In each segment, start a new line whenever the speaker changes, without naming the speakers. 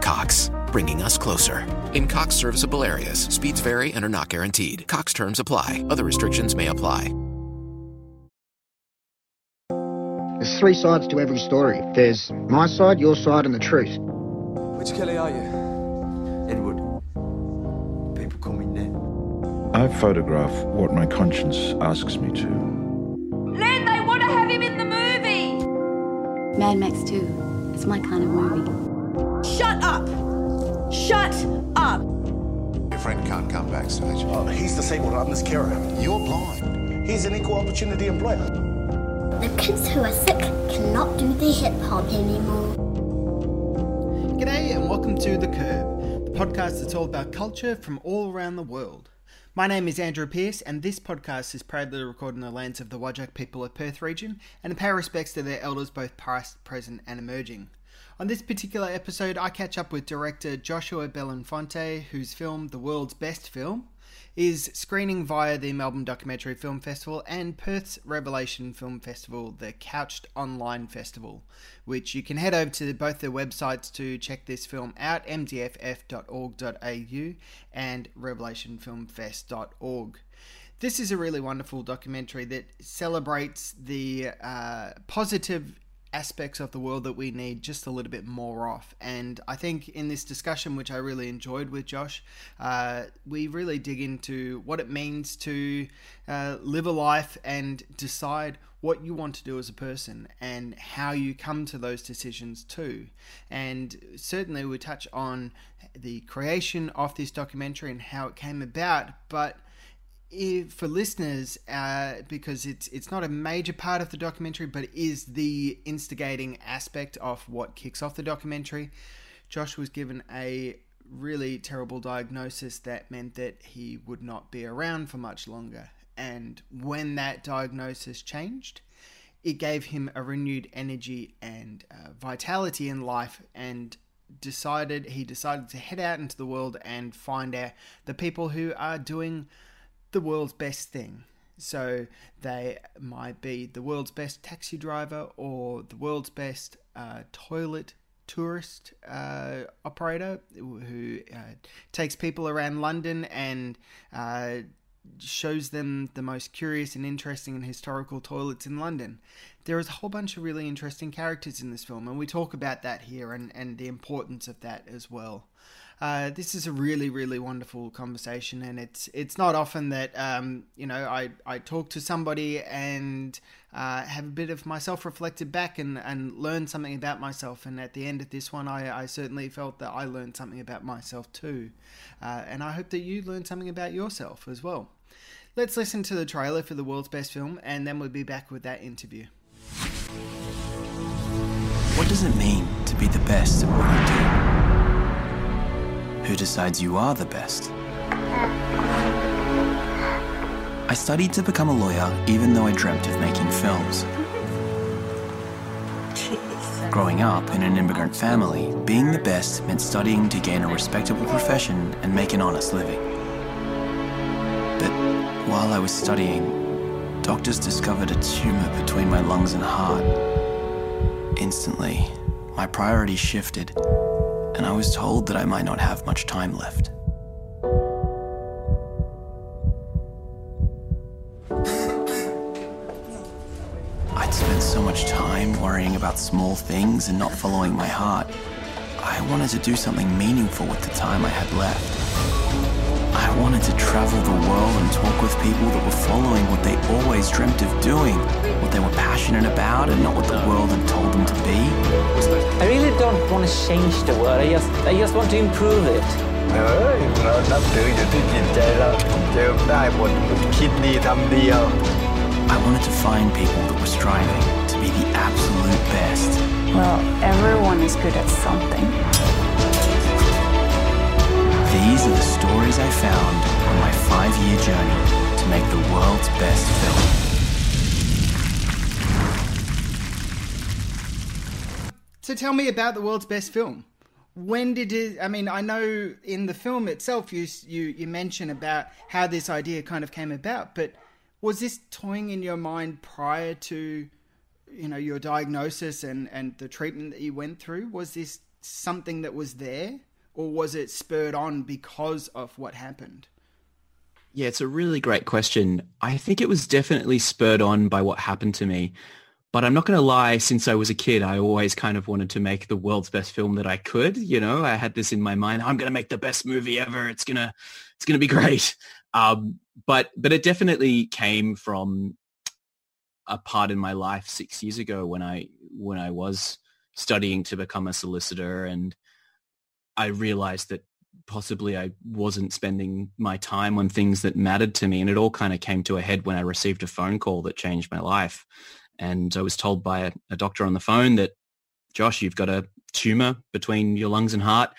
Cox, bringing us closer. In Cox serviceable areas, speeds vary and are not guaranteed. Cox terms apply, other restrictions may apply.
There's three sides to every story. There's my side, your side, and the truth.
Which Kelly are you?
Edward. People call me Ned.
I photograph what my conscience asks me to.
Len, they want to have him in the movie!
Mad Max 2. It's my kind of movie.
Shut up! Shut up!
Your friend can't come backstage.
Oh, he's disabled. I'm his carer.
You're blind.
He's an equal opportunity employer.
The kids who are sick cannot do the hip hop anymore.
G'day and welcome to The Curb, the podcast that's all about culture from all around the world. My name is Andrew Pearce, and this podcast is proudly recorded in the lands of the Wajak people of Perth region and pay respects to their elders both past, present, and emerging. On this particular episode, I catch up with director Joshua Belinfante, whose film, The World's Best Film, is screening via the Melbourne Documentary Film Festival and Perth's Revelation Film Festival, the Couched Online Festival, which you can head over to both their websites to check this film out, mdff.org.au and revelationfilmfest.org. This is a really wonderful documentary that celebrates the uh, positive aspects of the world that we need just a little bit more of. And I think in this discussion, which I really enjoyed with Josh, uh, we really dig into what it means to uh, live a life and decide what you want to do as a person and how you come to those decisions too. And certainly we touch on the creation of this documentary and how it came about, but if, for listeners, uh, because it's it's not a major part of the documentary, but is the instigating aspect of what kicks off the documentary. Josh was given a really terrible diagnosis that meant that he would not be around for much longer. And when that diagnosis changed, it gave him a renewed energy and uh, vitality in life and decided he decided to head out into the world and find out the people who are doing the world's best thing. So they might be the world's best taxi driver or the world's best uh, toilet tourist uh, operator who uh, takes people around London and uh, shows them the most curious and interesting and historical toilets in London. There is a whole bunch of really interesting characters in this film, and we talk about that here and, and the importance of that as well. Uh, this is a really, really wonderful conversation, and it's it's not often that um, you know I, I talk to somebody and uh, have a bit of myself reflected back and, and learn something about myself. And at the end of this one, I, I certainly felt that I learned something about myself too, uh, and I hope that you learned something about yourself as well. Let's listen to the trailer for the world's best film, and then we'll be back with that interview.
What does it mean to be the best at what you do? Who decides you are the best? I studied to become a lawyer even though I dreamt of making films. Growing up in an immigrant family, being the best meant studying to gain a respectable profession and make an honest living. But while I was studying, doctors discovered a tumor between my lungs and heart. Instantly, my priorities shifted, and I was told that I might not have much time left. I'd spent so much time worrying about small things and not following my heart. I wanted to do something meaningful with the time I had left. I wanted to travel the world and talk with people that were following what they always dreamt of doing, what they were passionate about, and not what the world had told them to be.
I really don't want to change the world. I just, I just want to improve it.
เอ้ยเรานับถืออยู่ที่จิตใจเราเจิมได้หมดคิดดีทำดีเอา
I wanted to find people that were striving to be the absolute best.
Well, everyone is good at something.
I found on my five-year journey to make the world's best film.
So tell me about the world's best film. When did it? I mean, I know in the film itself, you you you mention about how this idea kind of came about, but was this toying in your mind prior to, you know, your diagnosis and and the treatment that you went through? Was this something that was there, or was it spurred on because of what happened?
Yeah, it's a really great question. I think it was definitely spurred on by what happened to me. But I'm not going to lie, since I was a kid, I always kind of wanted to make the world's best film that I could. You know, I had this in my mind. I'm going to make the best movie ever. It's going to, it's going to be great. Um, but, but it definitely came from a part in my life six years ago when I, when I was studying to become a solicitor and I realized that possibly I wasn't spending my time on things that mattered to me. And it all kind of came to a head when I received a phone call that changed my life. And I was told by a, a doctor on the phone that, Josh, you've got a tumor between your lungs and heart.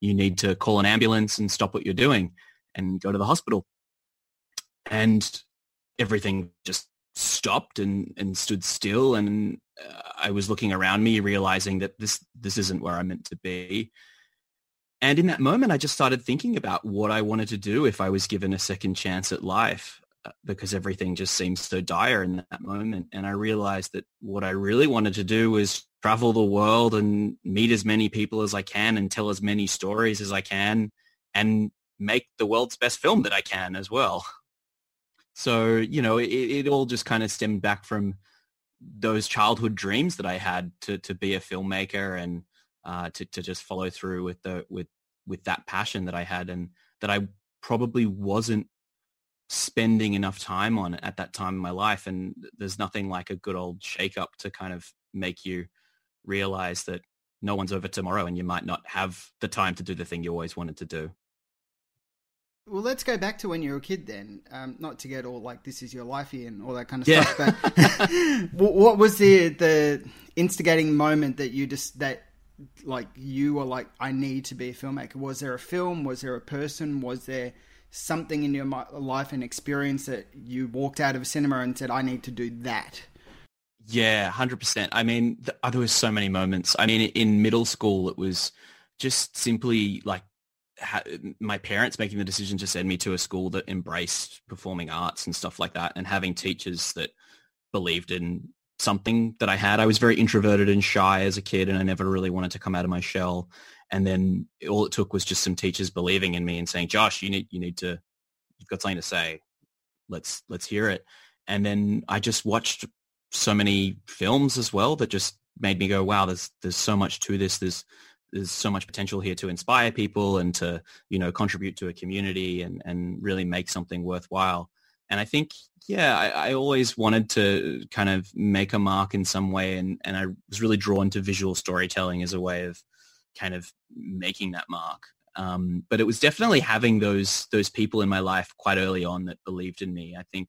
You need to call an ambulance and stop what you're doing and go to the hospital. And everything just stopped and, and stood still. And uh, I was looking around me, realizing that this, this isn't where I'm meant to be. And in that moment, I just started thinking about what I wanted to do if I was given a second chance at life. Uh, because everything just seemed so dire in that moment. And I realized that what I really wanted to do was travel the world and meet as many people as I can and tell as many stories as I can and make the world's best film that I can as well. So, you know, it, it all just kind of stemmed back from those childhood dreams that I had to, to be a filmmaker and uh, to, to just follow through with the, with, with that passion that I had and that I probably wasn't spending enough time on at that time in my life. And there's nothing like a good old shake up to kind of make you realize that no one's over tomorrow and you might not have the time to do the thing you always wanted to do.
Well, let's go back to when you were a kid then. Um, not to get all like this is your life and all that kind of
yeah.
stuff. But what was the the instigating moment that you just that like you were like I need to be a filmmaker? Was there a film? Was there a person? Was there something in your life and experience that you walked out of a cinema and said, I need to do that?
Yeah, 100%. I mean, th- uh, there was so many moments. I mean, in middle school, it was just simply like ha- my parents making the decision to send me to a school that embraced performing arts and stuff like that and having teachers that believed in something that I had. I was very introverted and shy as a kid and I never really wanted to come out of my shell. And then all it took was just some teachers believing in me and saying, Josh, you need, you need to, you've got something to say. Let's, let's hear it. And then I just watched so many films as well that just made me go, wow, there's, there's so much to this. There's, there's so much potential here to inspire people and to, you know, contribute to a community and, and really make something worthwhile. And I think, yeah, I, I, always wanted to kind of make a mark in some way. And, and I was really drawn to visual storytelling as a way of kind of making that mark. Um, but it was definitely having those those people in my life quite early on that believed in me. I think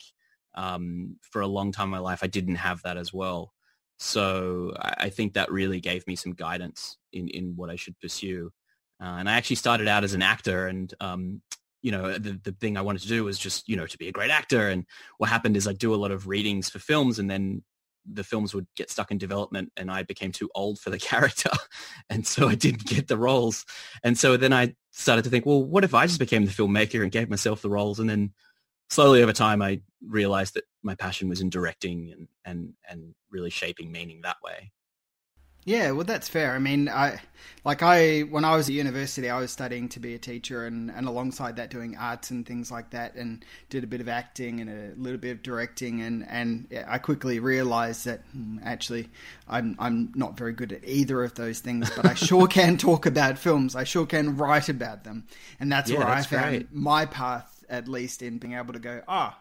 um, for a long time in my life, I didn't have that as well. So I, think that really gave me some guidance in, in what I should pursue. Uh, and I actually started out as an actor and, um, you know, the, the thing I wanted to do was just, you know, to be a great actor. And what happened is I do a lot of readings for films and then the films would get stuck in development and I became too old for the character. And so I didn't get the roles. And so then I started to think, well, what if I just became the filmmaker and gave myself the roles? And then slowly over time, I realized that my passion was in directing and, and, and really shaping meaning that way.
Yeah, well, that's fair. I mean, I like I when I was at university, I was studying to be a teacher, and, and alongside that, doing arts and things like that, and did a bit of acting and a little bit of directing, and and I quickly realised that hmm, actually I'm I'm not very good at either of those things, but I sure can talk about films. I sure can write about them, and that's
yeah,
where
that's
I found
great.
my path, at least in being able to go, ah,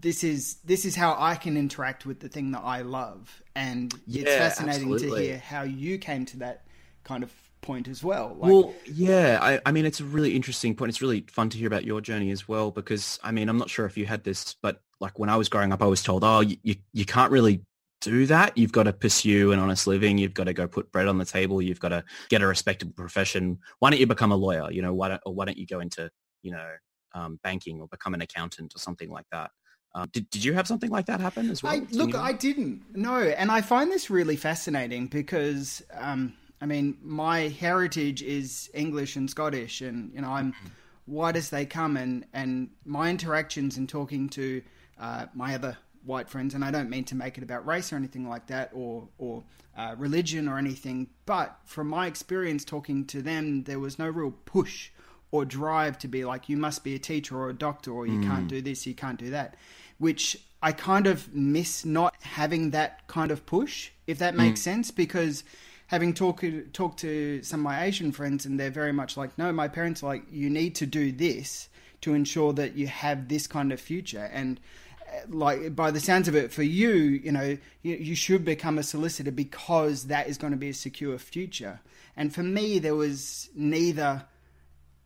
this is this is how I can interact with the thing that I love, and
Yeah,
it's fascinating to hear how you came to that kind of point as well. Like,
well, yeah, I, I mean, it's a really interesting point. It's really fun to hear about your journey as well, because I mean, I'm not sure if you had this, but like when I was growing up, I was told, oh, you, you, you can't really do that. You've got to pursue an honest living. You've got to go put bread on the table. You've got to get a respectable profession. Why don't you become a lawyer? You know, why don't, or why don't you go into, you know, um, banking or become an accountant or something like that. Um, did, did you have something like that happen as well?
I, look, I didn't. No, and I find this really fascinating because, um, I mean, my heritage is English and Scottish, and you know, I'm mm-hmm. white as they come, and and my interactions in talking to uh, my other white friends, and I don't mean to make it about race or anything like that, or or uh, religion or anything, but from my experience talking to them, there was no real push or drive to be like, you must be a teacher or a doctor, or you mm. can't do this, you can't do that, which I kind of miss not having that kind of push, if that makes mm. sense, because having talked talked to some of my Asian friends, and they're very much like, no, my parents are like, you need to do this to ensure that you have this kind of future, and uh, like by the sounds of it for you you know you, you, should become a solicitor because that is going to be a secure future and for me there was neither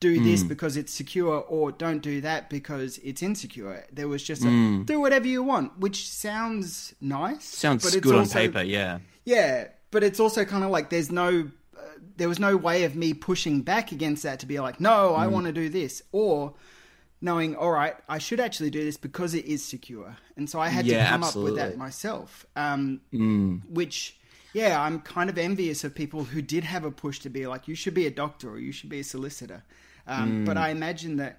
do this mm. because it's secure or don't do that because it's insecure. There was just a, mm. do whatever you want, which sounds nice.
Sounds but good also, on paper, yeah.
Yeah, but it's also kind of like there's no uh, there was no way of me pushing back against that to be like, "No, I mm. want to do this." Or knowing, "All right, I should actually do this because it is secure." And so I had yeah, to come absolutely. up with that myself. Um, mm. which yeah, I'm kind of envious of people who did have a push to be like, you should be a doctor or you should be a solicitor. Um, mm. But I imagine that.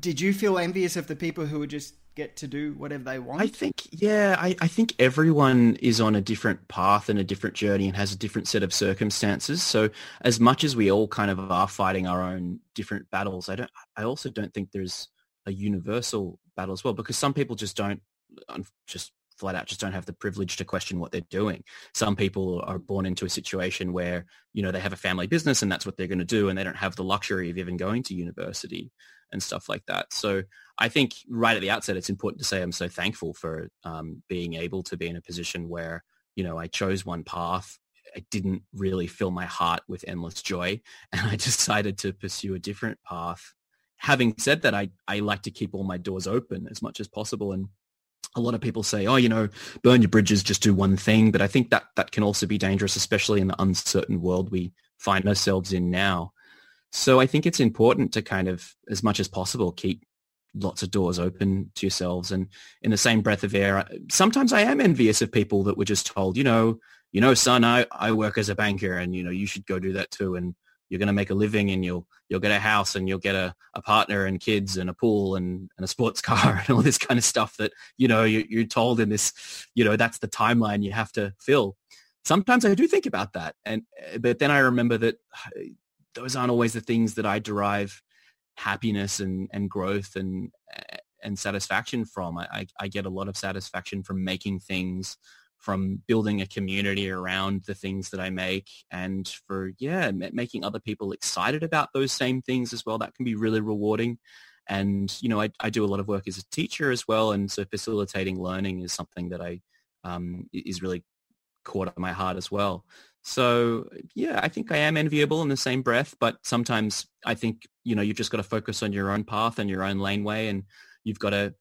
Did you feel envious of the people who would just get to do whatever they want?
I think, yeah, I, I think everyone is on a different path and a different journey and has a different set of circumstances. So as much as we all kind of are fighting our own different battles, I don't. I also don't think there's a universal battle as well because some people just don't just flat out just don't have the privilege to question what they're doing. Some people are born into a situation where, you know, they have a family business and that's what they're going to do and they don't have the luxury of even going to university and stuff like that. So I think right at the outset, it's important to say I'm so thankful for um, being able to be in a position where, you know, I chose one path. I didn't really fill my heart with endless joy and I decided to pursue a different path. Having said that, I, I like to keep all my doors open as much as possible and a lot of people say, oh, you know, burn your bridges, just do one thing. But I think that that can also be dangerous, especially in the uncertain world we find ourselves in now. So I think it's important to kind of, as much as possible, keep lots of doors open to yourselves. And in the same breath of air, sometimes I am envious of people that were just told, you know, you know, son, I, I work as a banker and, you know, you should go do that too. And you're going to make a living and you'll you'll get a house and you'll get a, a partner and kids and a pool and, and a sports car and all this kind of stuff that you know you, you're told in this you know that's the timeline you have to fill. Sometimes i do think about that and eh, but then i remember that eh, those aren't always the things that i derive happiness and and growth and eh, and satisfaction from. I, I get a lot of satisfaction from making things from building a community around the things that I make and for, yeah, making other people excited about those same things as well. That can be really rewarding. And, you know, I, I do a lot of work as a teacher as well. And so facilitating learning is something that I, um, is really caught at my heart as well. So yeah, I think I am enviable in the same breath, but sometimes I think, you know, you've just got to focus on your own path and your own laneway and you've got to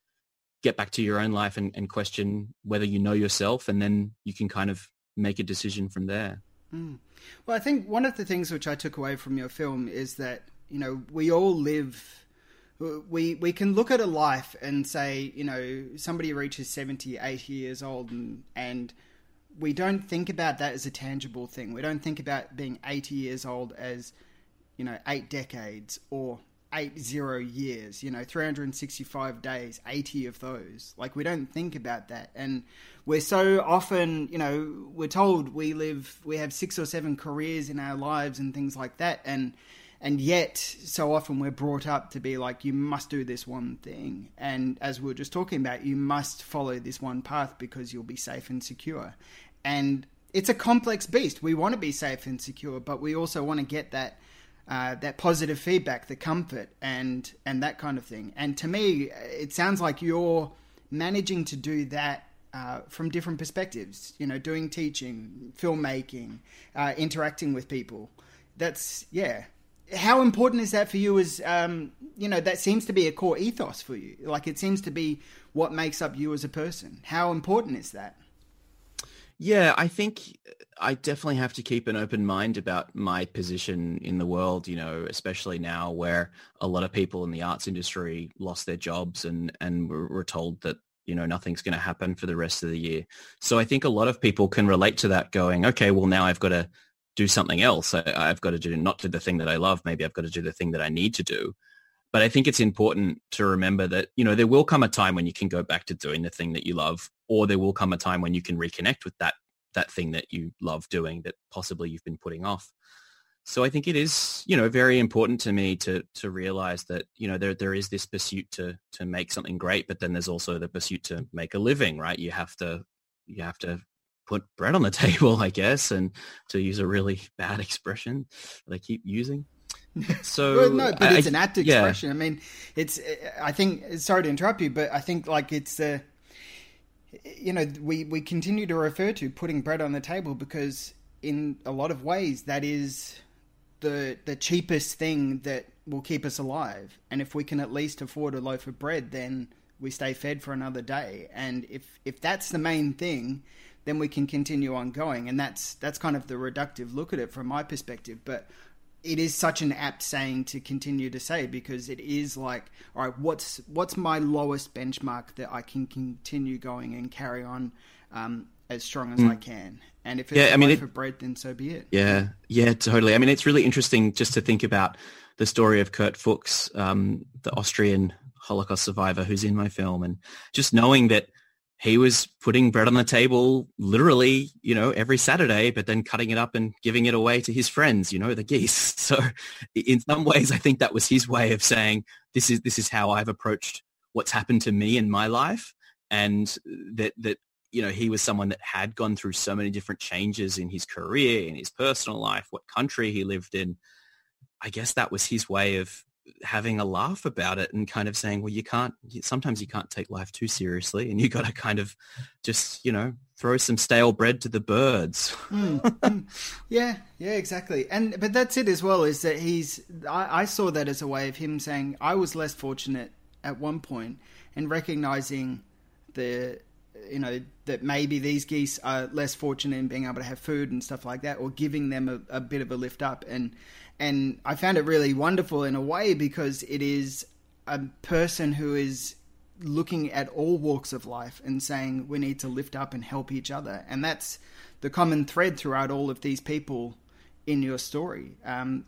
get back to your own life and, and question whether you know yourself and then you can kind of make a decision from there.
Mm. Well, I think one of the things which I took away from your film is that, you know, we all live we we can look at a life and say, you know, somebody reaches 70, 80 years old and and we don't think about that as a tangible thing. We don't think about being 80 years old as, you know, 8 decades or eight zero years, you know, 365 days, 80 of those. Like, we don't think about that. And we're so often, you know, we're told we live, we have six or seven careers in our lives and things like that. And, and yet, so often we're brought up to be like, you must do this one thing. And as we are just talking about, you must follow this one path because you'll be safe and secure. And it's a complex beast. We want to be safe and secure, but we also want to get that uh, that positive feedback, the comfort, and and that kind of thing. And to me, it sounds like you're managing to do that uh, from different perspectives. You know, doing teaching, filmmaking, uh, interacting with people. That's yeah. How important is that for you? As um, you know, that seems to be a core ethos for you. Like it seems to be what makes up you as a person. How important is that?
Yeah, I think uh, I definitely have to keep an open mind about my position in the world, you know, especially now where a lot of people in the arts industry lost their jobs and, and were told that, you know, nothing's going to happen for the rest of the year. So I think a lot of people can relate to that going, okay, well, now I've got to do something else. I, I've got to do not do the thing that I love. Maybe I've got to do the thing that I need to do. But I think it's important to remember that, you know, there will come a time when you can go back to doing the thing that you love, or there will come a time when you can reconnect with that that thing that you love doing that possibly you've been putting off. So I think it is, you know, very important to me to to realize that, you know, there there is this pursuit to to make something great, but then there's also the pursuit to make a living, right? You have to you have to put bread on the table, I guess, and to use a really bad expression that I keep using. So
well, no, but
I,
it's an apt
yeah.
expression. I mean, it's. I think. Sorry to interrupt you, but I think like it's. Uh, you know, we we continue to refer to putting bread on the table because in a lot of ways that is the the cheapest thing that will keep us alive. And if we can at least afford a loaf of bread, then we stay fed for another day. And if if that's the main thing, then we can continue on going. And that's that's kind of the reductive look at it from my perspective. But it is such an apt saying to continue to say because it is like, all right, what's what's my lowest benchmark that I can continue going and carry on um, as strong as mm. I can? And if it's yeah, I mean, it, for bread, then so be it.
Yeah, yeah, totally. I mean, it's really interesting just to think about the story of Kurt Fuchs, um, the Austrian Holocaust survivor who's in my film, and just knowing that he was putting bread on the table literally, you know, every Saturday, but then cutting it up and giving it away to his friends, you know, the geese. So in some ways, I think that was his way of saying, this is, this is how I've approached what's happened to me in my life. And that, that, you know, he was someone that had gone through so many different changes in his career, in his personal life, what country he lived in. I guess that was his way of having a laugh about it and kind of saying, well, you can't, sometimes you can't take life too seriously and you got to kind of just, you know, throw some stale bread to the birds.
mm, mm. Yeah, yeah, exactly. And, but that's it as well, is that he's, I, I saw that as a way of him saying, I was less fortunate at one point and recognizing the, you know, that maybe these geese are less fortunate in being able to have food and stuff like that, or giving them a, a bit of a lift up. And, and I found it really wonderful in a way because it is a person who is looking at all walks of life and saying we need to lift up and help each other, and that's the common thread throughout all of these people in your story. Um,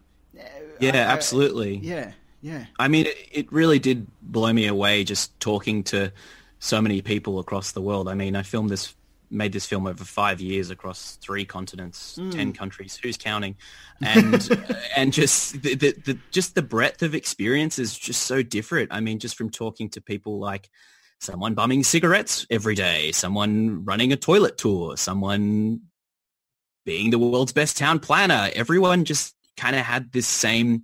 yeah, I, absolutely.
yeah, yeah.
I mean, it, it really did blow me away just talking to so many people across the world. I mean, I filmed this made this film over five years across three continents, mm. ten countries. Who's counting? And and just the, the, the just the breadth of experience is just so different. I mean, just from talking to people like someone bumming cigarettes every day, someone running a toilet tour, someone being the world's best town planner. Everyone just kind of had this same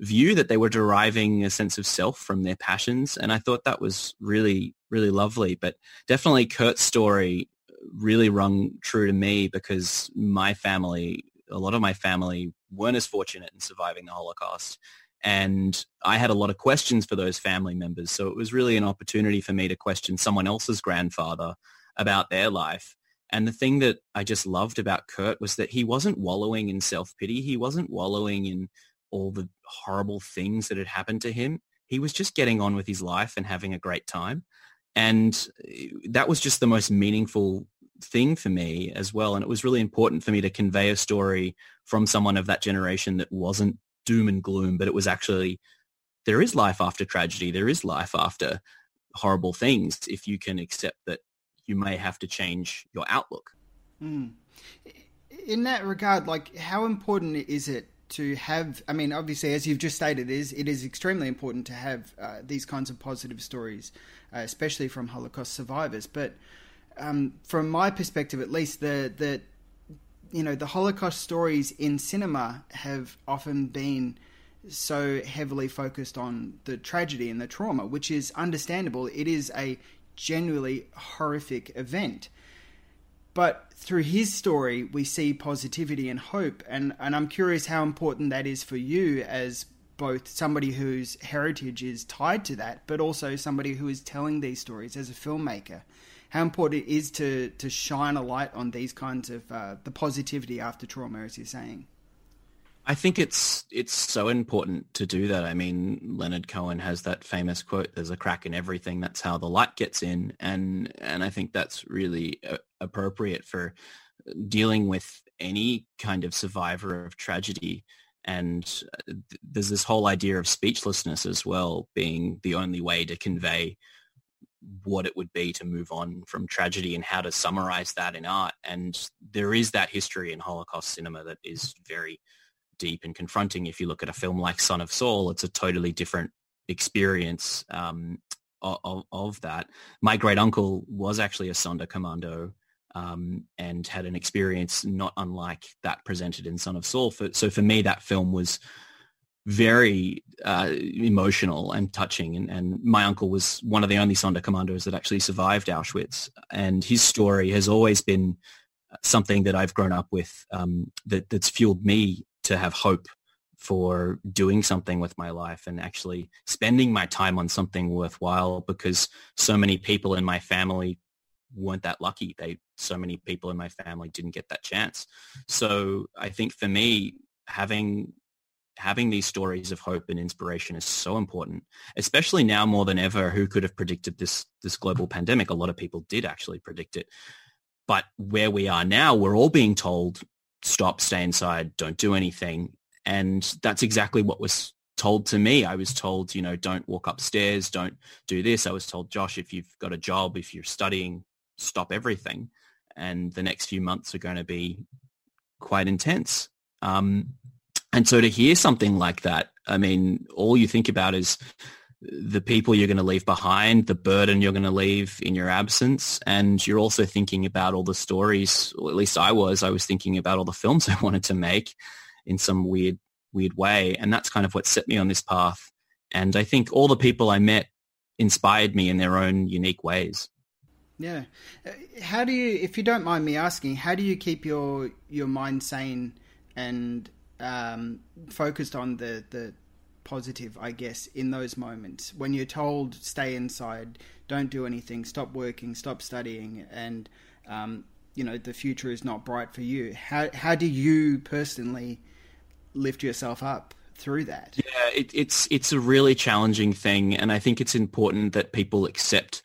view that they were deriving a sense of self from their passions. And I thought that was really, really lovely. But definitely Kurt's story really rung true to me because my family, a lot of my family weren't as fortunate in surviving the Holocaust. And I had a lot of questions for those family members. So it was really an opportunity for me to question someone else's grandfather about their life. And the thing that I just loved about Kurt was that he wasn't wallowing in self-pity. He wasn't wallowing in all the horrible things that had happened to him. He was just getting on with his life and having a great time and that was just the most meaningful thing for me as well and it was really important for me to convey a story from someone of that generation that wasn't doom and gloom but it was actually there is life after tragedy there is life after horrible things if you can accept that you may have to change your outlook
mm. in that regard like how important is it to have i mean obviously as you've just stated it is it is extremely important to have uh, these kinds of positive stories uh, especially from Holocaust survivors. But um, from my perspective, at least, the the you know the Holocaust stories in cinema have often been so heavily focused on the tragedy and the trauma, which is understandable. It is a genuinely horrific event. But through his story, we see positivity and hope. And, and I'm curious how important that is for you as both somebody whose heritage is tied to that, but also somebody who is telling these stories as a filmmaker. how important it is to to shine a light on these kinds of uh, the positivity after trauma, as you're saying.
I think it's it's so important to do that. I mean, Leonard Cohen has that famous quote: "There's a crack in everything. That's how the light gets in." And and I think that's really uh, appropriate for dealing with any kind of survivor of tragedy. And uh, there's this whole idea of speechlessness as well being the only way to convey what it would be to move on from tragedy and how to summarize that in art. And there is that history in Holocaust cinema that is very deep and confronting. If you look at a film like Son of Saul, it's a totally different experience um, of, of, that. My great uncle was actually a Sonderkommando um, and had an experience not unlike that presented in Son of Saul. For, so for me, that film was very uh, emotional and touching. And, and, my uncle was one of the only Sonderkommandos that actually survived Auschwitz. And his story has always been something that I've grown up with um, that, that's fueled me to have hope for doing something with my life and actually spending my time on something worthwhile because so many people in my family weren't that lucky. They so many people in my family didn't get that chance. So I think for me, having having these stories of hope and inspiration is so important, especially now more than ever. Who could have predicted this this global pandemic? A lot of people did actually predict it. But where we are now, we're all being told stop, stay inside, don't do anything. And that's exactly what was told to me. I was told, you know, don't walk upstairs, don't do this. I was told, Josh, if you've got a job, if you're studying, stop everything. And the next few months are going to be quite intense. Um, and so to hear something like that, I mean, all you think about is the people you're going to leave behind, the burden you're going to leave in your absence. And you're also thinking about all the stories, or at least I was, I was thinking about all the films I wanted to make in some weird, weird way. And that's kind of what set me on this path. And I think all the people I met inspired me in their own unique ways.
Yeah. Uh, how do you, if you don't mind me asking, how do you keep your, your mind sane and um, focused on the, the positive, I guess, in those moments when you're told stay inside, don't do anything, stop working, stop studying, and um, you know the future is not bright for you. How how do you personally lift yourself up through that?
Yeah, it, it's it's a really challenging thing, and I think it's important that people accept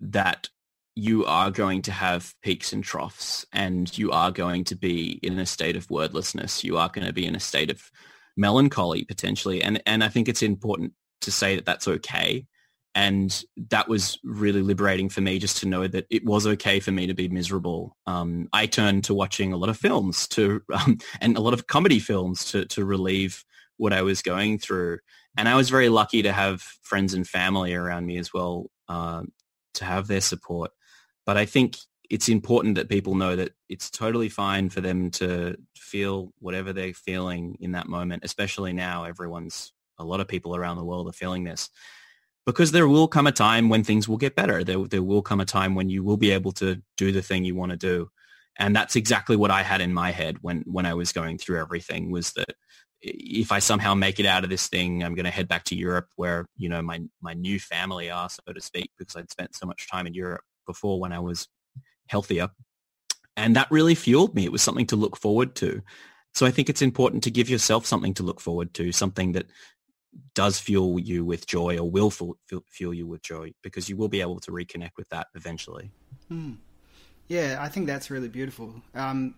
that you are going to have peaks and troughs and you are going to be in a state of wordlessness. You are going to be in a state of melancholy potentially. And, and I think it's important to say that that's okay. And that was really liberating for me just to know that it was okay for me to be miserable. Um, I turned to watching a lot of films to, um, and a lot of comedy films to, to relieve what I was going through. And I was very lucky to have friends and family around me as well, uh, to have their support. But I think it's important that people know that it's totally fine for them to feel whatever they're feeling in that moment, especially now everyone's, a lot of people around the world are feeling this. Because there will come a time when things will get better. There, there will come a time when you will be able to do the thing you want to do. And that's exactly what I had in my head when, when I was going through everything was that if I somehow make it out of this thing, I'm going to head back to Europe where, you know, my, my new family are, so to speak, because I'd spent so much time in Europe before when I was healthier. And that really fueled me. It was something to look forward to. So I think it's important to give yourself something to look forward to, something that does fuel you with joy or will fuel you with joy because you will be able to reconnect with that eventually.
Hmm. Yeah, I think that's really beautiful. Um,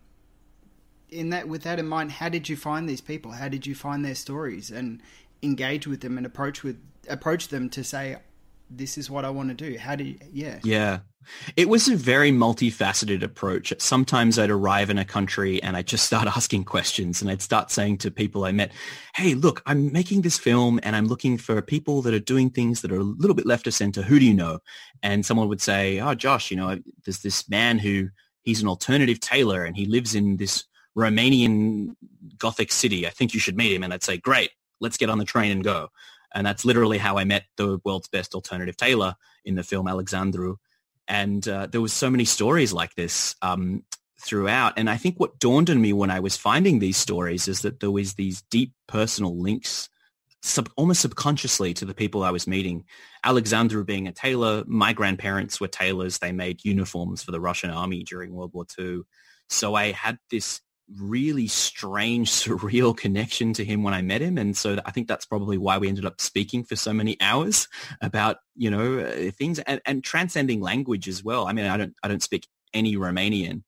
in that, with that in mind, how did you find these people? How did you find their stories and engage with them and approach with approach them to say, this is what I want to do. How do you, yeah.
Yeah. It was a very multifaceted approach. Sometimes I'd arrive in a country and I'd just start asking questions and I'd start saying to people I met, hey, look, I'm making this film and I'm looking for people that are doing things that are a little bit left of center. Who do you know? And someone would say, oh, Josh, you know, there's this man who he's an alternative tailor and he lives in this Romanian Gothic city. I think you should meet him. And I'd say, great, let's get on the train and go. And that's literally how I met the world's best alternative tailor in the film Alexandru. And uh, there was so many stories like this um, throughout. And I think what dawned on me when I was finding these stories is that there was these deep personal links sub, almost subconsciously to the people I was meeting. Alexandru being a tailor, my grandparents were tailors. They made uniforms for the Russian army during World War II. So I had this really strange, surreal connection to him when I met him. And so I think that's probably why we ended up speaking for so many hours about, you know, uh, things and, and transcending language as well. I mean, I don't, I don't speak any Romanian.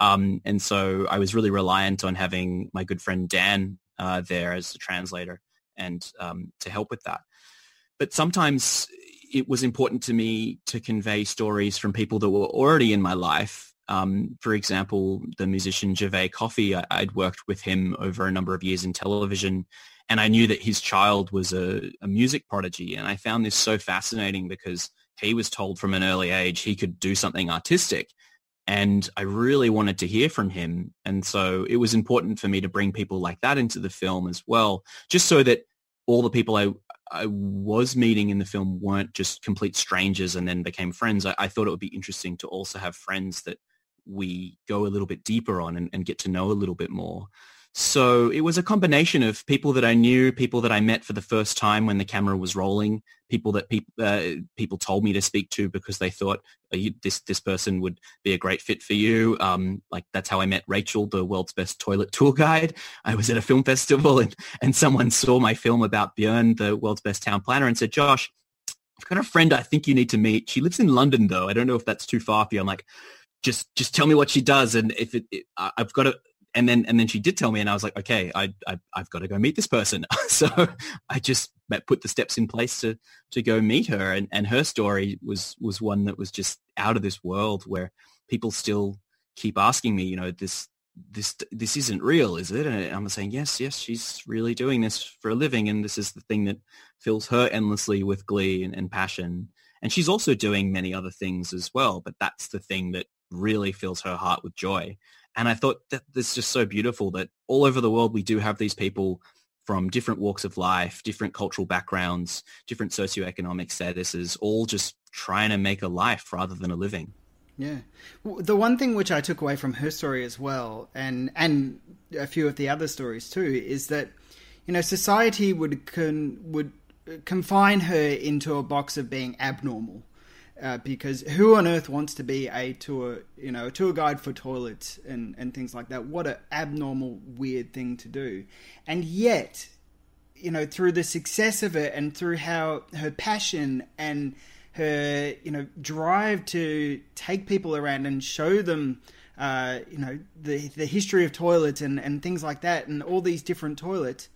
Um, and so I was really reliant on having my good friend Dan uh, there as a translator and um, to help with that. But sometimes it was important to me to convey stories from people that were already in my life. Um, for example, the musician Gervais Coffey, I, I'd worked with him over a number of years in television, and I knew that his child was a, a music prodigy. And I found this so fascinating because he was told from an early age he could do something artistic and I really wanted to hear from him. And so it was important for me to bring people like that into the film as well, just so that all the people I I was meeting in the film weren't just complete strangers and then became friends. I, I thought it would be interesting to also have friends that we go a little bit deeper on and, and get to know a little bit more. So it was a combination of people that I knew, people that I met for the first time when the camera was rolling, people that people uh, people told me to speak to because they thought oh, you, this this person would be a great fit for you. Um, like that's how I met Rachel, the world's best toilet tour guide. I was at a film festival and and someone saw my film about Björn, the world's best town planner, and said, "Josh, I've got a friend I think you need to meet. She lives in London though. I don't know if that's too far for you." I'm like, just just tell me what she does. And if it, it I've got to and then and then she did tell me and i was like okay i, I have got to go meet this person. So i just put the steps in place to to go meet her. And and her story was was one that was just out of this world where people still keep asking me you know this this this isn't real is it? And i'm saying yes yes she's really doing this for a living and this is the thing that fills her endlessly with glee and, and passion. And she's also doing many other things as well but that's the thing that really fills her heart with joy. And I thought that this is just so beautiful that all over the world we do have these people from different walks of life, different cultural backgrounds, different socioeconomic statuses, all just trying to make a life rather than a living.
Yeah, the one thing which I took away from her story as well, and and a few of the other stories too, is that you know society would con, would uh, confine her into a box of being abnormal, uh, because who on earth wants to be a tour, you know, a tour guide for toilets and, and things like that? What an abnormal, weird thing to do. And yet, you know, through the success of it and through how her passion and her, you know, drive to take people around and show them, uh, you know, the the history of toilets and, and things like that and all these different toilets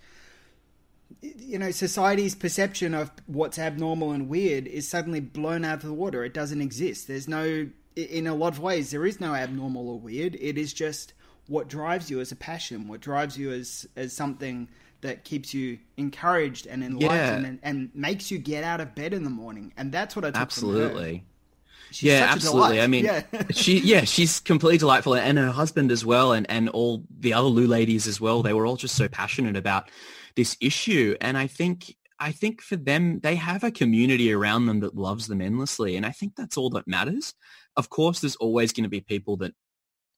you know, society's perception of what's abnormal and weird is suddenly blown out of the water. It doesn't exist. There's no, in a lot of ways, there is no abnormal or weird. It is just what drives you as a passion, what drives you as as something that keeps you encouraged and enlightened yeah. and, and, makes you get out of bed in the morning. And that's what I took
absolutely. yeah, absolutely. I mean, yeah. she, yeah, she's completely delightful, and her husband as well, and and all the other loo ladies as well. They were all just so passionate about this issue. And I think I think for them, they have a community around them that loves them endlessly. And I think that's all that matters. Of course, there's always going to be people that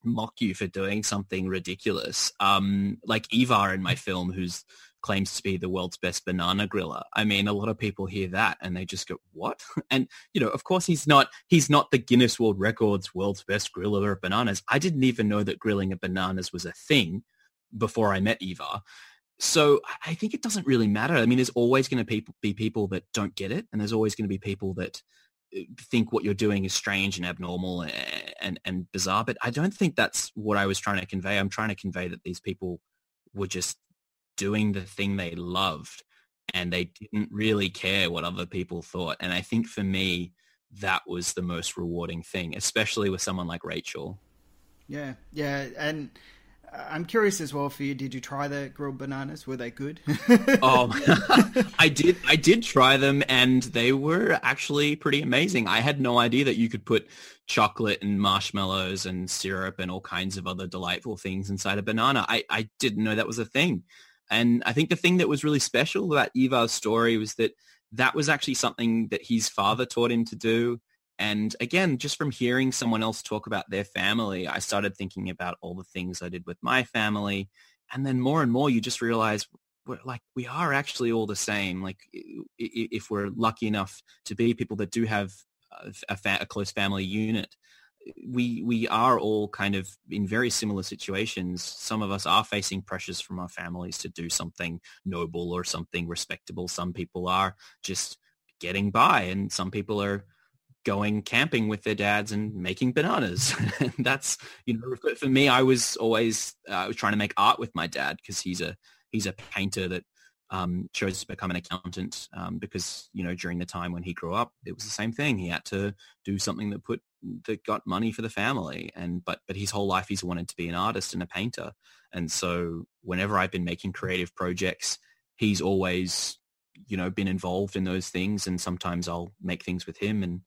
mock you for doing something ridiculous. Um, like Ivar in my film, who's claims to be the world's best banana griller. I mean, a lot of people hear that and they just go, "What?" And you know, of course, he's not. He's not the Guinness World Records world's best griller of bananas. I didn't even know that grilling of bananas was a thing before I met Ivar so I think it doesn't really matter. I mean, there's always going to be people that don't get it, and there's always going to be people that uh, think what you're doing is strange and abnormal and, and, and bizarre. But I don't think that's what I was trying to convey. I'm trying to convey that these people were just doing the thing they loved, and they didn't really care what other people thought. And I think for me, that was the most rewarding thing, especially with someone like Rachel.
Yeah, yeah, and I'm curious as well for you. Did you try the grilled bananas? Were they good?
oh, I did. I did try them, and they were actually pretty amazing. I had no idea that you could put chocolate and marshmallows and syrup and all kinds of other delightful things inside a banana. I, I didn't know that was a thing. And I think the thing that was really special about Ivar's story was that that was actually something that his father taught him to do. And again, just from hearing someone else talk about their family, I started thinking about all the things I did with my family. And then more and more, you just realize we're like we are actually all the same. Like if we're lucky enough to be people that do have a, fa- a close family unit, we we are all kind of in very similar situations. Some of us are facing pressures from our families to do something noble or something respectable. Some people are just getting by, and some people are going camping with their dads and making bananas. and that's you know for me, I was always uh, I was trying to make art with my dad because he's a he's a painter that um, chose to become an accountant um, because you know during the time when he grew up, it was the same thing. He had to do something that put that got money for the family, and but but his whole life he's wanted to be an artist and a painter. And so whenever I've been making creative projects, he's always you know been involved in those things, and sometimes I'll make things with him and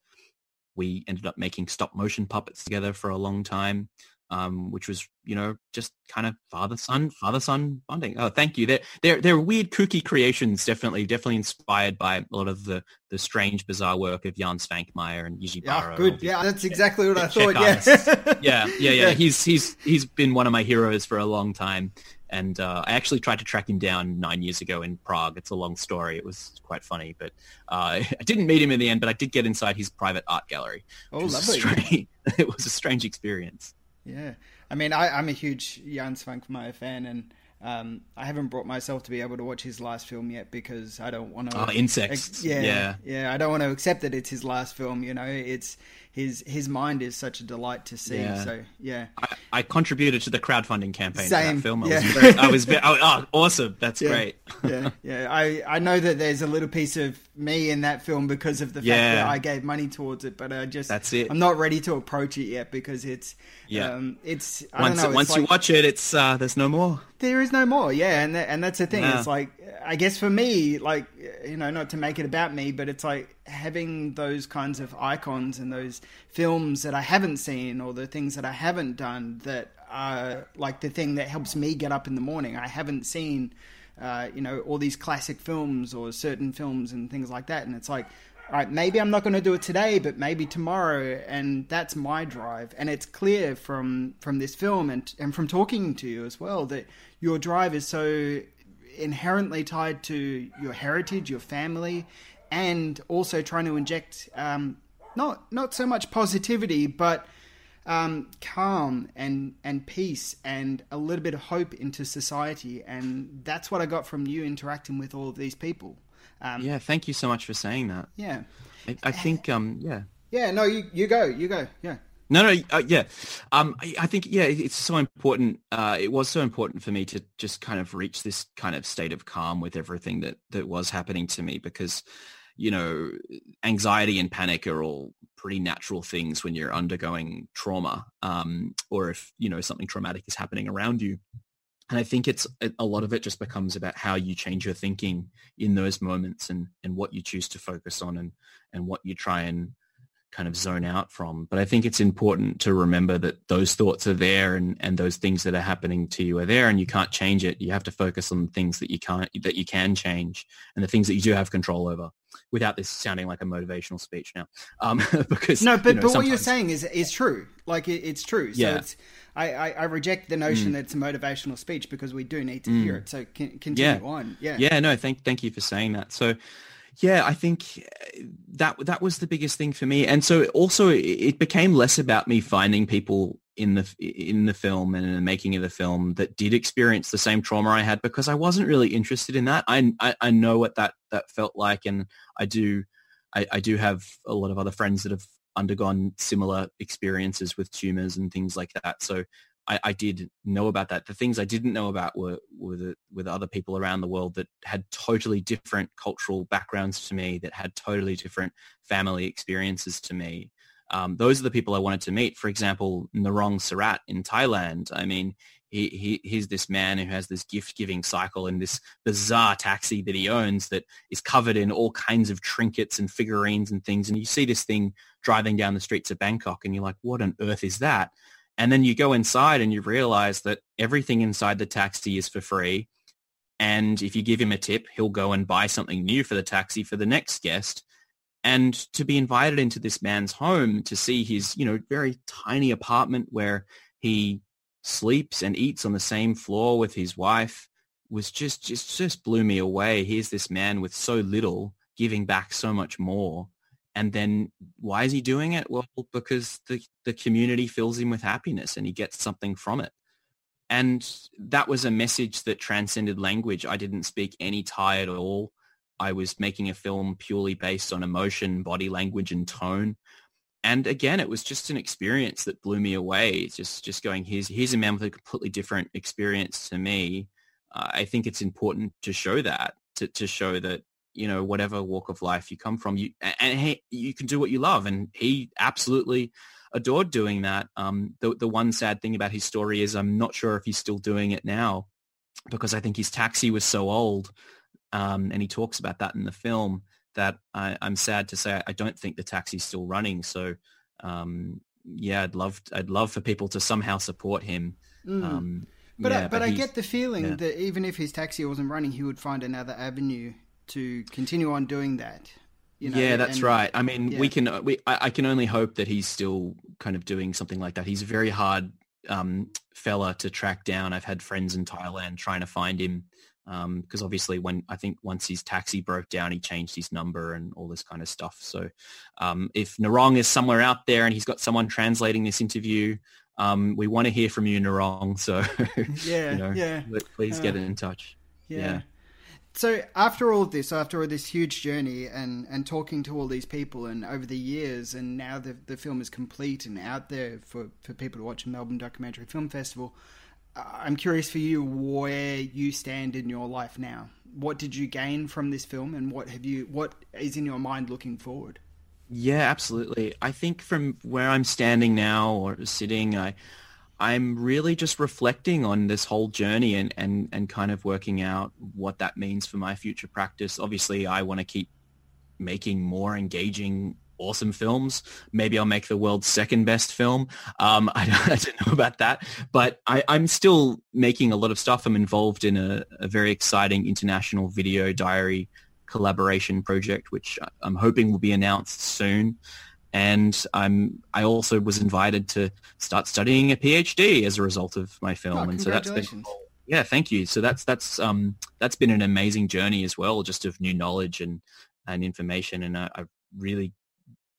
we ended up making stop motion puppets together for a long time um, which was you know just kind of father son father son bonding. Oh, thank you. They're they're they're weird kooky creations. Definitely definitely inspired by a lot of the the strange bizarre work of Jan Svankmajer and Yuji
Yeah, good. Yeah, that's exactly what I thought. Yeah.
yeah, yeah, yeah. He's he's he's been one of my heroes for a long time. And uh, I actually tried to track him down nine years ago in Prague. It's a long story. It was quite funny, but uh, I didn't meet him in the end. But I did get inside his private art gallery.
Oh, lovely!
It was a strange experience.
Yeah, I mean, I, I'm a huge Jan Svankmajer fan, and um, I haven't brought myself to be able to watch his last film yet because I don't want to.
Oh, insects.
Ex- yeah, yeah, yeah, I don't want to accept that it's his last film. You know, it's his his mind is such a delight to see. Yeah. So yeah,
I, I, contributed to the crowdfunding campaign
Same.
for that film. I
yeah.
was, very, I was very, oh, oh, awesome. That's
yeah.
great.
yeah, yeah. I I know that there's a little piece of me in that film because of the fact
Yeah.
that I gave money towards it, but I just
That's it.
I'm not ready to approach it yet because it's
Yeah.
um, it's I
once
don't know. it's
once you watch it, it's uh, there's no more.
there is no more yeah and that, and that's the thing
Yeah.
it's like i guess for me like you know not to make it about me but it's like having those kinds of icons and those films that i haven't seen or the things that i haven't done that are like the thing that helps me get up in the morning. I haven't seen uh, you know all these classic films or certain films and things like that. And it's like all right, maybe I'm not going to do it today, but maybe tomorrow, and that's my drive. And it's clear from from this film and and from talking to you as well that your drive is so inherently tied to your heritage, your family, and also trying to inject um, not not so much positivity, but um, calm and and peace and a little bit of hope into society. And that's what I got from you interacting with all of these people. Um,
yeah, thank you so much for saying that.
Yeah.
I, I think um yeah.
Yeah, no, you you go, you go, yeah.
No, no, uh, yeah. Um, I, I think yeah, it's so important. Uh, it was so important for me to just kind of reach this kind of state of calm with everything that that was happening to me because, you know, anxiety and panic are all pretty natural things when you're undergoing trauma, um, or if you know something traumatic is happening around you. And I think it's a lot of it just becomes about how you change your thinking in those moments and and what you choose to focus on and and what you try and kind of zone out from. But I think it's important to remember that those thoughts are there and, and those things that are happening to you are there and you can't change it. You have to focus on the things that you can't, that you can change and the things that you do have control over without this sounding like a motivational speech now. Um, because
no, but,
you know,
but what you're saying is, is true. Like it, it's true. So
Yeah.
it's, I, I, I reject the notion
Mm.
that it's a motivational speech because we do need to
Mm.
hear it. So can, continue on. Yeah.
Yeah, no, thank thank you for saying that. So yeah, I think uh, that that was the biggest thing for me. And so also it- it became less about me finding people in the in the film and in the making of the film that did experience the same trauma I had because I wasn't really interested in that. I I, I know what that that felt like and I do I, I do have a lot of other friends that have undergone similar experiences with tumors and things like that. So I, I did know about that. The things I didn't know about were were the, with other people around the world that had totally different cultural backgrounds to me, that had totally different family experiences to me. Um, those are the people I wanted to meet. For example, Narong Sarat in Thailand. I mean, he, he he's this man who has this gift giving cycle and this bizarre taxi that he owns that is covered in all kinds of trinkets and figurines and things. And you see this thing driving down the streets of Bangkok, and you're like, what on earth is that? And then you go inside and you realize that everything inside the taxi is for free. And if you give him a tip, he'll go and buy something new for the taxi for the next guest. And to be invited into this man's home to see his, you know, very tiny apartment where he sleeps and eats on the same floor with his wife, was just just just blew me away. Here's this man with so little giving back so much more. And then why is he doing it? Well, because the, the community fills him with happiness and he gets something from it. And that was a message that transcended language. I didn't speak any Thai at all. I was making a film purely based on emotion, body language, and tone. And again, it was just an experience that blew me away. Just just going, here's here's a man with a completely different experience to me. Uh, I think it's important to show that to to show that you know whatever walk of life you come from, you and, hey, you can do what you love. And he absolutely adored doing that. Um, the the one sad thing about his story is I'm not sure if he's still doing it now because I think his taxi was so old, um, and he talks about that in the film that I, am sad to say I don't think the taxi's still running. So um, yeah, I'd love I'd love for people to somehow support him.
Mm. Um, but yeah, I, but, but I get the feeling yeah. that even if his taxi wasn't running, he would find another avenue to continue on doing that.
You know, yeah, that's and, right. I mean, yeah. we can we I, I, can only hope that he's still kind of doing something like that. He's a very hard um, fella to track down. I've had friends in Thailand trying to find him because um, obviously when I think once his taxi broke down, he changed his number and all this kind of stuff. So um, if Narong is somewhere out there and he's got someone translating this interview, um, we want to hear from you, Narong. So
yeah, you know, yeah,
please get uh, in touch.
Yeah. yeah. So after all of this, after all this huge journey and, and talking to all these people and over the years, and now the the film is complete and out there for, for people to watch a Melbourne Documentary Film Festival. I'm curious for you where you stand in your life now. What did you gain from this film, and what have you? What is in your mind looking forward?
Yeah, absolutely. I think from where I'm standing now or sitting, I I'm really just reflecting on this whole journey and, and, and kind of working out what that means for my future practice. Obviously, I want to keep making more engaging awesome films. Maybe I'll make the world's second best film. Um, I, I, don't know about that, but I, am still making a lot of stuff. I'm involved in a, a, very exciting international video diary collaboration project, which I'm hoping will be announced soon. And I'm I also was invited to start studying a PhD as a result of my film,
oh,
and
so that's
been yeah, thank you. So that's that's um that's been an amazing journey as well, just of new knowledge and and information, and I, I really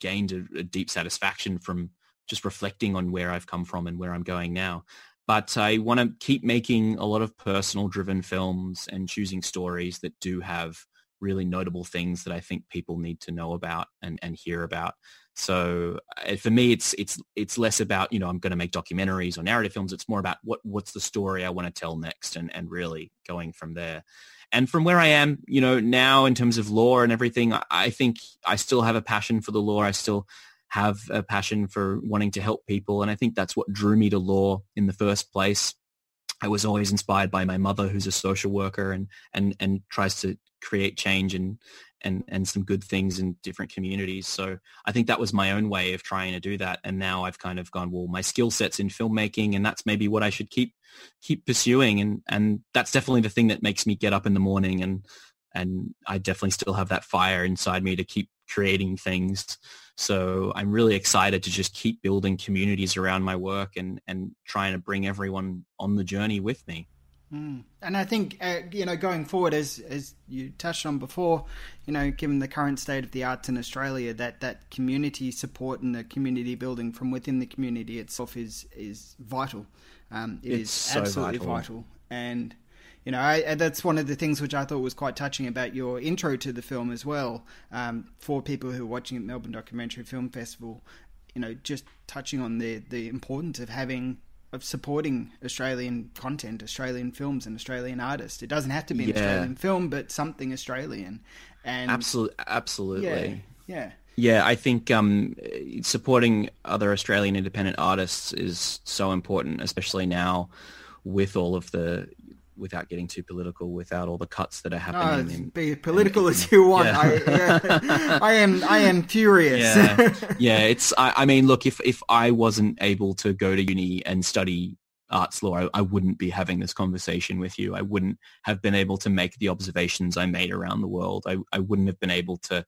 gained a, a deep satisfaction from just reflecting on where I've come from and where I'm going now. But I want to keep making a lot of personal driven films and choosing stories that do have really notable things that I think people need to know about and, and hear about. So uh, for me, it's it's it's less about you know I'm going to make documentaries or narrative films. It's more about what what's the story I want to tell next, and and really going from there. And from where I am, you know, now in terms of law and everything, I think I still have a passion for the law. I still have a passion for wanting to help people. And I think that's what drew me to law in the first place. I was always inspired by my mother, who's a social worker and, and, and tries to create change and, and, and some good things in different communities. So I think that was my own way of trying to do that. And now I've kind of gone, well, my skill set's in filmmaking and that's maybe what I should keep, keep pursuing. And, and that's definitely the thing that makes me get up in the morning and, and I definitely still have that fire inside me to keep creating things. So I'm really excited to just keep building communities around my work and, and trying to bring everyone on the journey with me.
Mm. And I think uh, you know going forward, as as you touched on before, you know, given the current state of the arts in Australia, that that community support and the community building from within the community itself is is vital. Um, it it's is so absolutely vital. vital. and you know, I, that's one of the things which I thought was quite touching about your intro to the film as well. Um, for people who are watching at Melbourne Documentary Film Festival, you know, just touching on the the importance of having of supporting Australian content, Australian films, and Australian artists. It doesn't have to be an yeah. Australian film, but something Australian. And
absolutely, absolutely,
yeah, yeah.
Yeah, I think um, supporting other Australian independent artists is so important, especially now with all of the without getting too political, without all the cuts that are happening.
Oh, in, be political in, as you want. Yeah. I, yeah. I, am. I am furious.
Yeah, yeah. It's. I, I, mean, look. If if I wasn't able to go to uni and study arts law, I, I, wouldn't be having this conversation with you. I wouldn't have been able to make the observations I made around the world. I, I wouldn't have been able to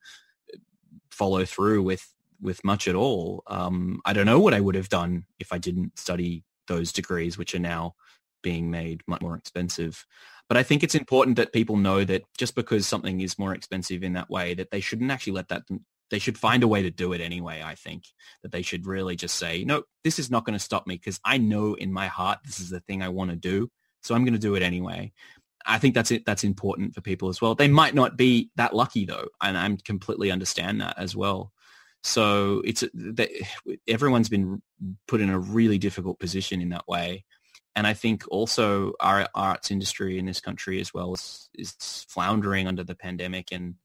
follow through with with much at all. Um, I don't know what I would have done if I didn't study those degrees, which are now being made much more expensive. But I think it's important that people know that just because something is more expensive in that way, that they shouldn't actually let that they should find a way to do it anyway. I think that they should really just say, no, this is not going to stop me because I know in my heart this is the thing I want to do. So I'm going to do it anyway. I think that's it. That's important for people as well. They might not be that lucky though, and I'm completely understand that as well. So it's eh, that eh, everyone's been put in a really difficult position in that way, and I think also our arts industry in this country as well is, is floundering under the pandemic, and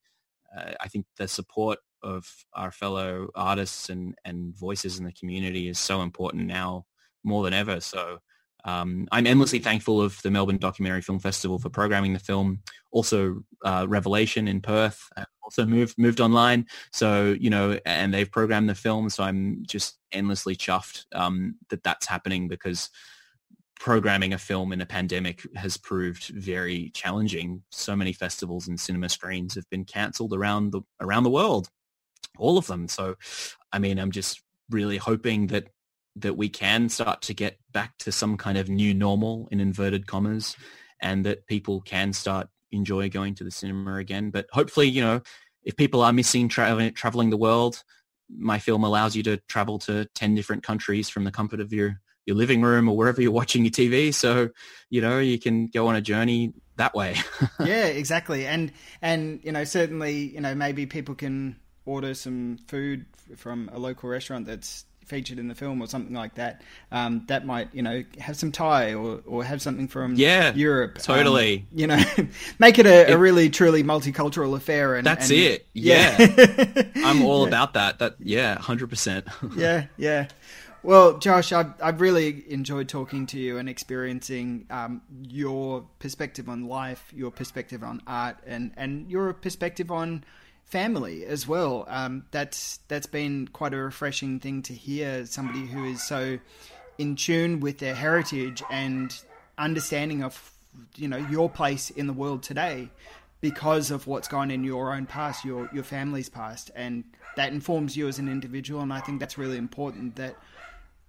uh, I think the support of our fellow artists and, and voices in the community is so important now more than ever. So um, I'm endlessly thankful of the Melbourne Documentary Film Festival for programming the film. Also, uh, Revelation in Perth uh, also moved moved online. So you know, and they've programmed the film. So I'm just endlessly chuffed um, that that's happening because programming a film in a pandemic has proved very challenging. So many festivals and cinema screens have been cancelled around the around the world all of them. So, I mean, I'm just really hoping that that we can start to get back to some kind of new normal in inverted commas and that people can start enjoy going to the cinema again. But hopefully, you know, if people are missing tra- traveling the world, my film allows you to travel to 10 different countries from the comfort of your, your living room or wherever you're watching your TV. So, you know, you can go on a journey that way.
yeah, exactly. And, and, you know, certainly, you know, maybe people can order some food from a local restaurant that's featured in the film or something like that, um, that might you know have some Thai or, or have something from
yeah
Europe.
Totally,
um, you know, make it a, it, a, really truly multicultural affair. And
that's
and,
it. Yeah, yeah. I'm all about that. That yeah, hundred percent.
Yeah, yeah. Well, Josh, I've, I've really enjoyed talking to you and experiencing um, your perspective on life, your perspective on art, and, and your perspective on family as well. Um, that's that's been quite a refreshing thing to hear. Somebody who is so in tune with their heritage and understanding of you know your place in the world today because of what's gone in your own past, your your family's past, and that informs you as an individual. And I think that's really important that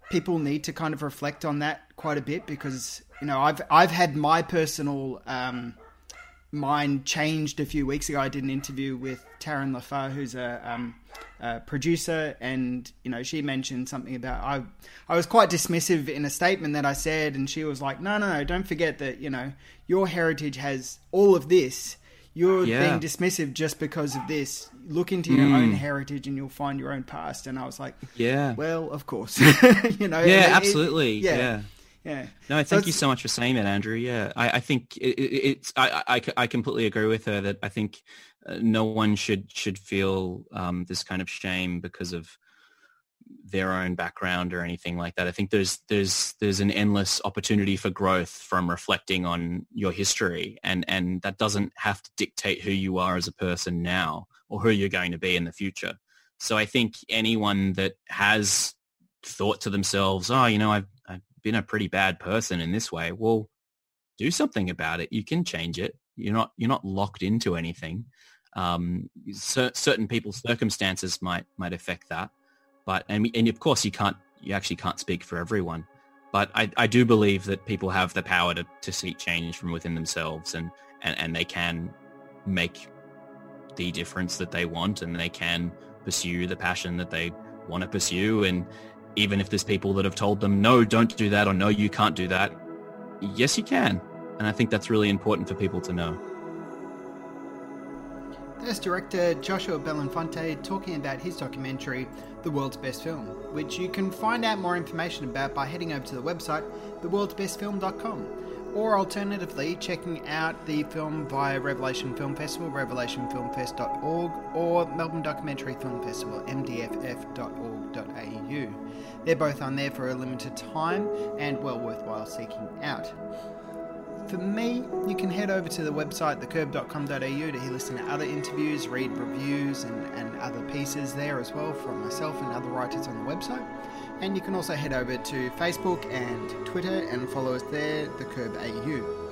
people need to kind of reflect on that quite a bit because you know I've I've had my personal um, mind changed a few weeks ago. I did an interview with Taryn Lafar, who's a, um, a, producer, and you know she mentioned something about I I was quite dismissive in a statement that I said, and she was like, "No, no, no, don't forget that you know your heritage has all of this." You're yeah. being dismissive just because of this. Look into your mm. own heritage and you'll find your own past. And I was like,
Yeah.
Well, of course. you know.
Yeah, absolutely.
It, yeah.
yeah.
Yeah.
No, thank so you so much for saying that, Andrew. Yeah, I, I think it, it, it's. I, I, I completely agree with her that I think uh, no one should should feel um, this kind of shame because of their own background or anything like that. I think there's there's there's an endless opportunity for growth from reflecting on your history, and and that doesn't have to dictate who you are as a person now or who you're going to be in the future. So I think anyone that has thought to themselves, oh, you know, I've been a pretty bad person in this way, well, do something about it. You can change it. You're not you're not locked into anything. Um, cer- certain people's circumstances might might affect that, but and and of course you can't you actually can't speak for everyone. But I, I do believe that people have the power to, to seek change from within themselves and, and, and they can make the difference that they want and they can pursue the passion that they want to pursue and even if there's people that have told them, no, don't do that, or no, you can't do that. Yes, you can. And I think that's really important for people to know.
There's director Joshua Belinfante talking about his documentary, The World's Best Film, which you can find out more information about by heading over to the website, theworldsbestfilm.com or alternatively checking out the film via Revelation Film Festival, revelationfilmfest.org, or Melbourne Documentary Film Festival, mdff.org.au. They're both on there for a limited time and well worthwhile seeking out. For me, you can head over to the website thecurb.com.au to listen to other interviews, read reviews and, and other pieces there as well from myself and other writers on the website. And you can also head over to Facebook and Twitter and follow us there, The Curb AU.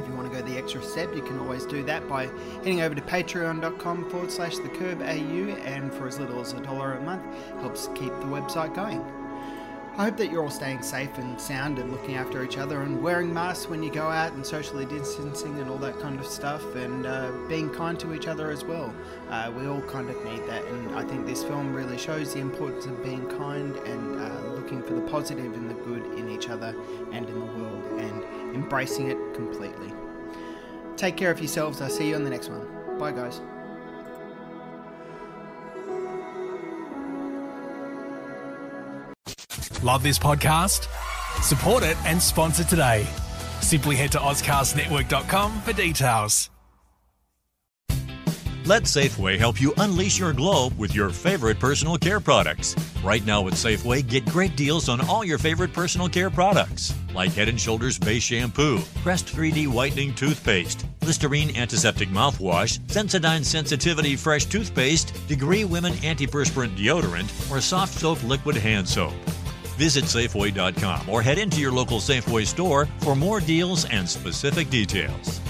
If you want to go the extra step, you can always do that by heading over to patreon.com forward slash the and for as little as a dollar a month, helps keep the website going. I hope that you're all staying safe and sound and looking after each other and wearing masks when you go out and socially distancing and all that kind of stuff and uh, being kind to each other as well. Uh, we all kind of need that, and I think this film really shows the importance of being kind and uh, looking for the positive and the good in each other and in the world and embracing it completely. Take care of yourselves. I'll see you on the next one. Bye, guys.
Love this podcast? Support it and sponsor today. Simply head to OzCastNetwork.com for details.
Let Safeway help you unleash your glow with your favorite personal care products. Right now at Safeway, get great deals on all your favorite personal care products, like Head & Shoulders Base Shampoo, Crest 3D Whitening Toothpaste, Listerine Antiseptic Mouthwash, Sensodyne Sensitivity Fresh Toothpaste, Degree Women Antiperspirant Deodorant, or Soft Soap Liquid Hand Soap. Visit Safeway.com or head into your local Safeway store for more deals and specific details.